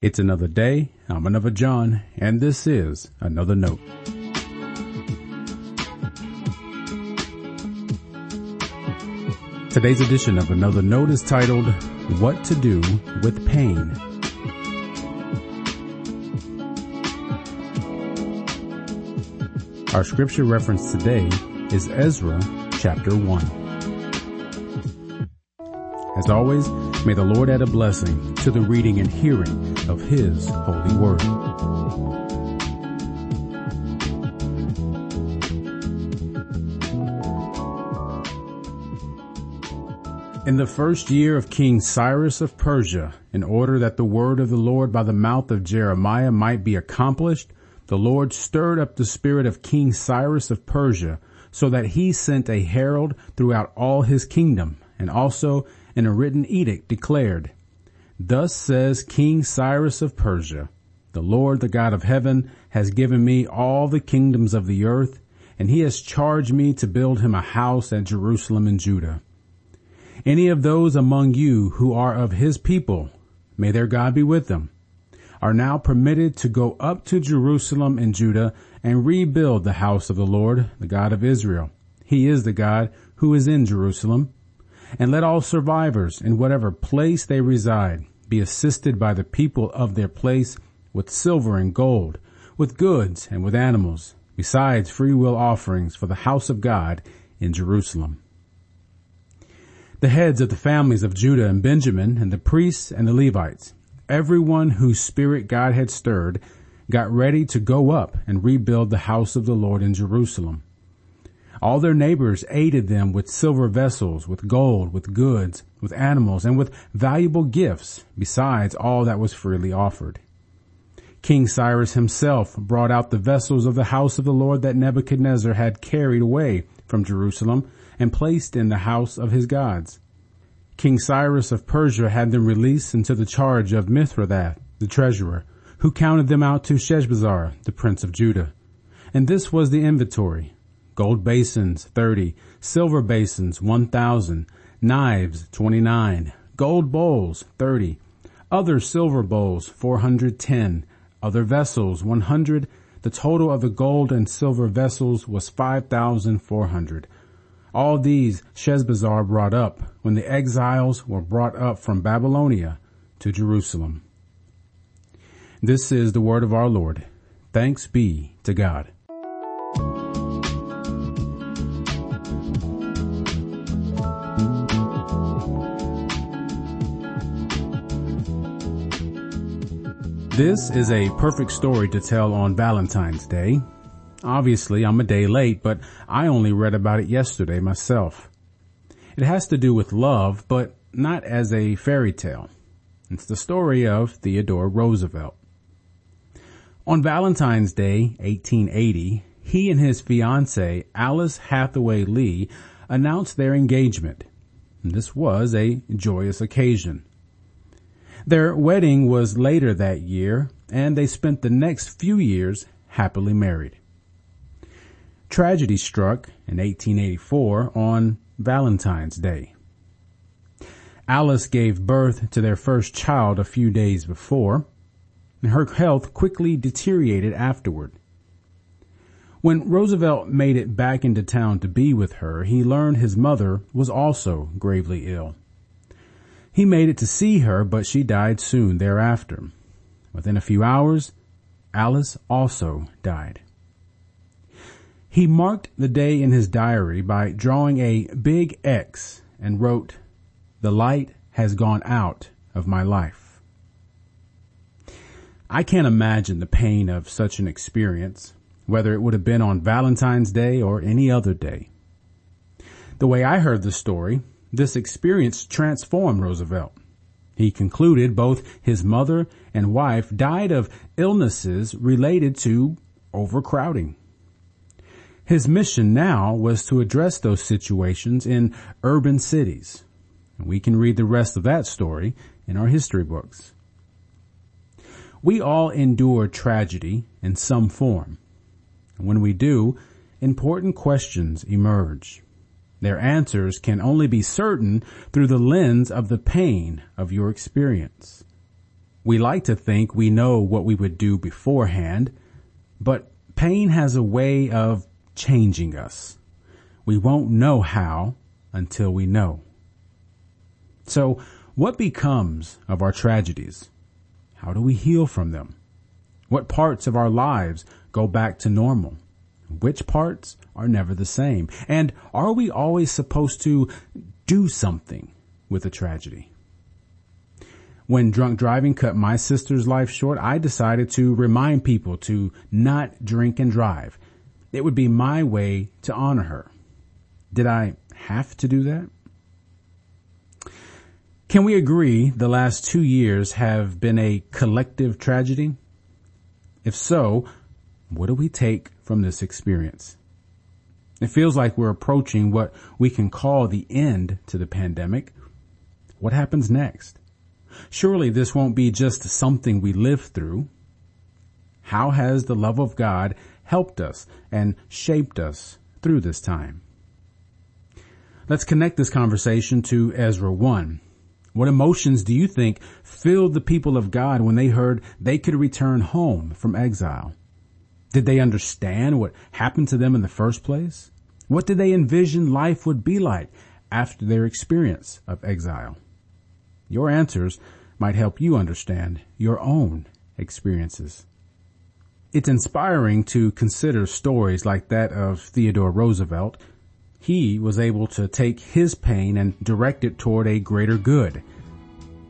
It's another day. I'm another John, and this is another note. Today's edition of Another Note is titled, What to Do with Pain. Our scripture reference today is Ezra chapter 1. As always, may the Lord add a blessing to the reading and hearing of His holy word. In the first year of King Cyrus of Persia, in order that the word of the Lord by the mouth of Jeremiah might be accomplished, the Lord stirred up the spirit of King Cyrus of Persia, so that he sent a herald throughout all his kingdom, and also in a written edict declared, Thus says King Cyrus of Persia, the Lord, the God of heaven, has given me all the kingdoms of the earth, and he has charged me to build him a house at Jerusalem in Judah. Any of those among you who are of his people, may their God be with them, are now permitted to go up to Jerusalem in Judah and rebuild the house of the Lord, the God of Israel. He is the God who is in Jerusalem, and let all survivors in whatever place they reside be assisted by the people of their place with silver and gold, with goods and with animals, besides free will offerings for the house of God in Jerusalem. The heads of the families of Judah and Benjamin and the priests and the Levites, everyone whose spirit God had stirred, got ready to go up and rebuild the house of the Lord in Jerusalem. All their neighbors aided them with silver vessels, with gold, with goods, with animals, and with valuable gifts, besides all that was freely offered. King Cyrus himself brought out the vessels of the house of the Lord that Nebuchadnezzar had carried away from Jerusalem and placed in the house of his gods. King Cyrus of Persia had them released into the charge of Mithredath, the treasurer, who counted them out to Sheshbazzar, the prince of Judah. And this was the inventory, gold basins 30, silver basins 1000, knives 29, gold bowls 30, other silver bowls 410, other vessels 100, the total of the gold and silver vessels was 5,400. All these Sheshbazzar brought up when the exiles were brought up from Babylonia to Jerusalem. This is the word of our Lord. Thanks be to God. This is a perfect story to tell on Valentine's Day. Obviously, I'm a day late, but I only read about it yesterday myself. It has to do with love, but not as a fairy tale. It's the story of Theodore Roosevelt. On Valentine's Day, 1880, he and his fiancée, Alice Hathaway Lee, announced their engagement. This was a joyous occasion. Their wedding was later that year, and they spent the next few years happily married. Tragedy struck in 1884 on Valentine's Day. Alice gave birth to their first child a few days before, and her health quickly deteriorated afterward. When Roosevelt made it back into town to be with her, he learned his mother was also gravely ill. He made it to see her, but she died soon thereafter. Within a few hours, Alice also died. He marked the day in his diary by drawing a big X and wrote, the light has gone out of my life. I can't imagine the pain of such an experience, whether it would have been on Valentine's Day or any other day. The way I heard the story, this experience transformed Roosevelt. He concluded both his mother and wife died of illnesses related to overcrowding. His mission now was to address those situations in urban cities. We can read the rest of that story in our history books. We all endure tragedy in some form. When we do, important questions emerge. Their answers can only be certain through the lens of the pain of your experience. We like to think we know what we would do beforehand, but pain has a way of changing us. We won't know how until we know. So what becomes of our tragedies? How do we heal from them? What parts of our lives go back to normal? Which parts are never the same? And are we always supposed to do something with a tragedy? When drunk driving cut my sister's life short, I decided to remind people to not drink and drive. It would be my way to honor her. Did I have to do that? Can we agree the last two years have been a collective tragedy? If so, what do we take from this experience? It feels like we're approaching what we can call the end to the pandemic. What happens next? Surely this won't be just something we live through. How has the love of God helped us and shaped us through this time? Let's connect this conversation to Ezra 1. What emotions do you think filled the people of God when they heard they could return home from exile? Did they understand what happened to them in the first place? What did they envision life would be like after their experience of exile? Your answers might help you understand your own experiences. It's inspiring to consider stories like that of Theodore Roosevelt. He was able to take his pain and direct it toward a greater good.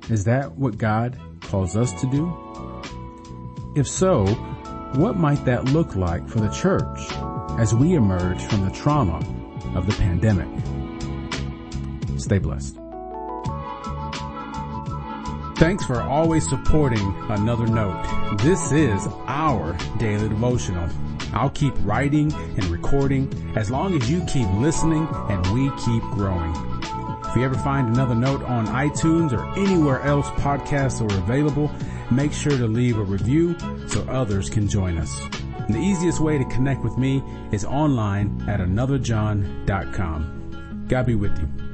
Is that what God calls us to do? If so, what might that look like for the church as we emerge from the trauma of the pandemic? Stay blessed. Thanks for always supporting Another Note. This is our daily devotional. I'll keep writing and recording as long as you keep listening and we keep growing. If you ever find another note on iTunes or anywhere else podcasts are available, make sure to leave a review so others can join us. The easiest way to connect with me is online at anotherjohn.com. God be with you.